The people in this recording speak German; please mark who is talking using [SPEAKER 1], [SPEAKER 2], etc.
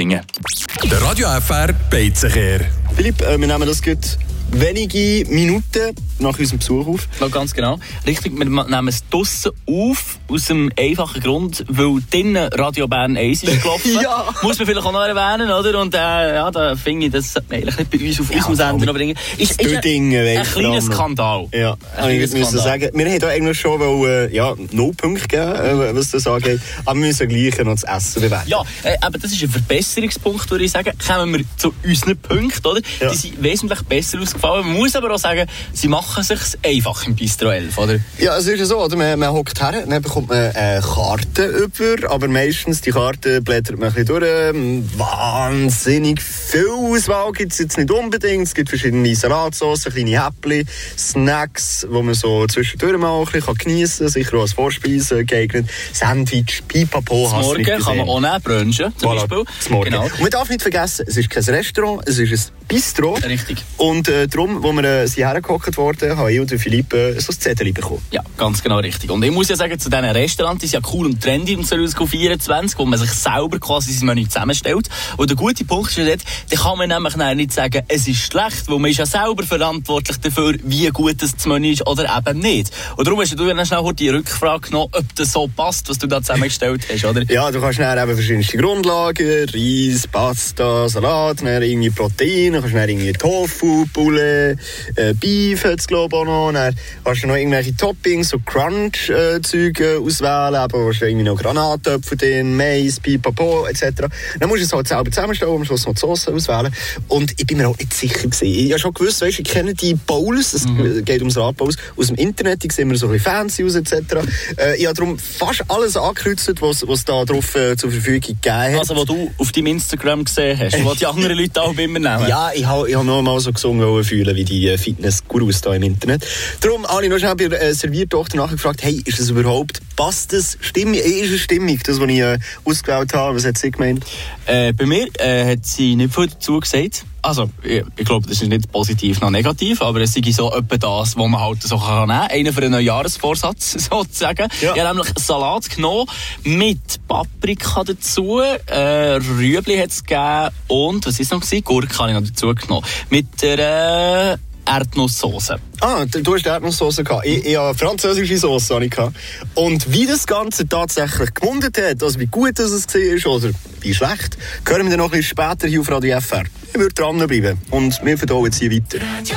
[SPEAKER 1] Der Radio FR Beizenkehr.
[SPEAKER 2] Philipp, äh, wir nehmen das gut wenige Minuten nach unserem Besuch auf.
[SPEAKER 3] Ja, ganz genau. Richtig, wir nehmen es draussen auf, aus dem einfachen Grund, weil drinnen Radio Bern 1 ist gelaufen.
[SPEAKER 2] Ja.
[SPEAKER 3] Muss man vielleicht auch noch erwähnen, oder? Und äh, ja, da finde ich, das sollte man eigentlich nicht bei uns auf
[SPEAKER 2] Ja,
[SPEAKER 3] unserem Sender noch bringen. Ist, ist ein, ein
[SPEAKER 2] du,
[SPEAKER 3] kleiner. Skandal.
[SPEAKER 2] Ja,
[SPEAKER 3] ein
[SPEAKER 2] ich
[SPEAKER 3] Skandal.
[SPEAKER 2] sagen. Wir hätten eigentlich schon wollen, ja, null Punkte geben, äh, was das angeht. Aber wir müssen gleich noch das Essen bewerten.
[SPEAKER 3] Ja, äh, aber das ist ein Verbesserungspunkt, würde ich sagen. Kommen wir zu unseren Punkten, oder?
[SPEAKER 2] Ja.
[SPEAKER 3] Die sind wesentlich besser ausgefallen. Man muss aber auch sagen, sie machen sich einfach im Bistro 11, oder?
[SPEAKER 2] Ja, es ist ja so, oder? Man, hockt her, dann bekommt man eine Karte über, aber meistens die Karte blättert man ein bisschen durch. Ähm, Wahnsinnig viel Auswahl gibt es jetzt nicht unbedingt. Es gibt verschiedene Salatsoßen, kleine Häppchen, Snacks, die man so zwischendurch mal ein bisschen geniessen kann, sicher auch als Vorspeise geeignet. Sandwich, Pipapo, hast
[SPEAKER 3] Morgen kann man auch nehmen, Brunchen zum
[SPEAKER 2] Voilà,
[SPEAKER 3] Beispiel. Genau.
[SPEAKER 2] Und man darf nicht vergessen, es ist kein Restaurant, es ist ein Bistro.
[SPEAKER 3] Richtig.
[SPEAKER 2] Und äh, darum, wo wir äh, sind hergehockt worden, haben ich und der Philipp äh, so ein Zettel bekommen.
[SPEAKER 3] Ja, ganz genau richtig. Und ich muss ja sagen, zu diesen Restaurants ist ja cool und trendy im 2024, wo man sich selber quasi sein Menü zusammenstellt. Und der gute Punkt ist ja dort, da kann man nämlich nicht sagen, es ist schlecht, weil man ist ja selber verantwortlich dafür, wie gut das Menü ist oder eben nicht. Und darum hast du dann schnell die Rückfrage genommen, ob das so passt, was du da zusammengestellt hast, oder?
[SPEAKER 2] Ja, du kannst dann eben verschiedenste Grundlagen, Reis, Pasta, Salat, dann irgendwie Protein, dann kannst du dann irgendwie Tofu, Poulet, äh, Beef hat's glaube ich auch noch, dann kannst du noch irgendwelche Toppings, so Crunch-Zeug äh, auswählen, aber hast du irgendwie noch Granatöpfe drin, Mais, Pipapo etc. Dann musst du es halt selber zusammenstellen, am Schluss noch die Sauce auswählen und ich bin mir auch nicht sicher gewesen. Ich habe schon gewusst, weißt, ich kenne die Bowls, es geht ums Radbowls, aus dem Internet, die sehen immer so ein bisschen fancy aus etc. Äh, ich habe darum fast alles angekreuzt, was was da drauf äh, zur Verfügung gegeben hat.
[SPEAKER 3] Also, was du auf deinem Instagram gesehen hast, was die anderen Leute auch immer nehmen.
[SPEAKER 2] Ja, ich habe ich hab noch mal so gesungen fühlen wie die äh, Fitness-Gurus da im Internet. Darum habe ich noch schnell bei der äh, Serviertochter nachgefragt, hey, ist das überhaupt, passt das stimmig, äh, ist es stimmig, das, was ich äh, ausgewählt habe, was hat sie gemeint?
[SPEAKER 3] Äh, bei mir äh, hat sie nicht viel dazu gesagt. Also, ich, ich glaube, das ist nicht positiv noch negativ, aber es ist so etwa das, was man halt so kann nehmen kann. Einer für einen Neujahresvorsatz, sozusagen.
[SPEAKER 2] Ja.
[SPEAKER 3] Ich habe nämlich Salat genommen mit Paprika dazu, äh, Rüebli hat es gegeben und, was ist noch gewesen? Gurke habe ich noch dazu genommen. Mit der äh, Erdnusssoße.
[SPEAKER 2] Ah, du hast Erdnusssoße gehabt. Ich, ich habe französische Soße habe ich gehabt. Und wie das Ganze tatsächlich gemundet hat, also wie gut das es war oder wie schlecht, hören wir dann noch ein bisschen später hier auf Radio FR. Ich würde dranbleiben und wir verdauen jetzt hier weiter.
[SPEAKER 4] Radio.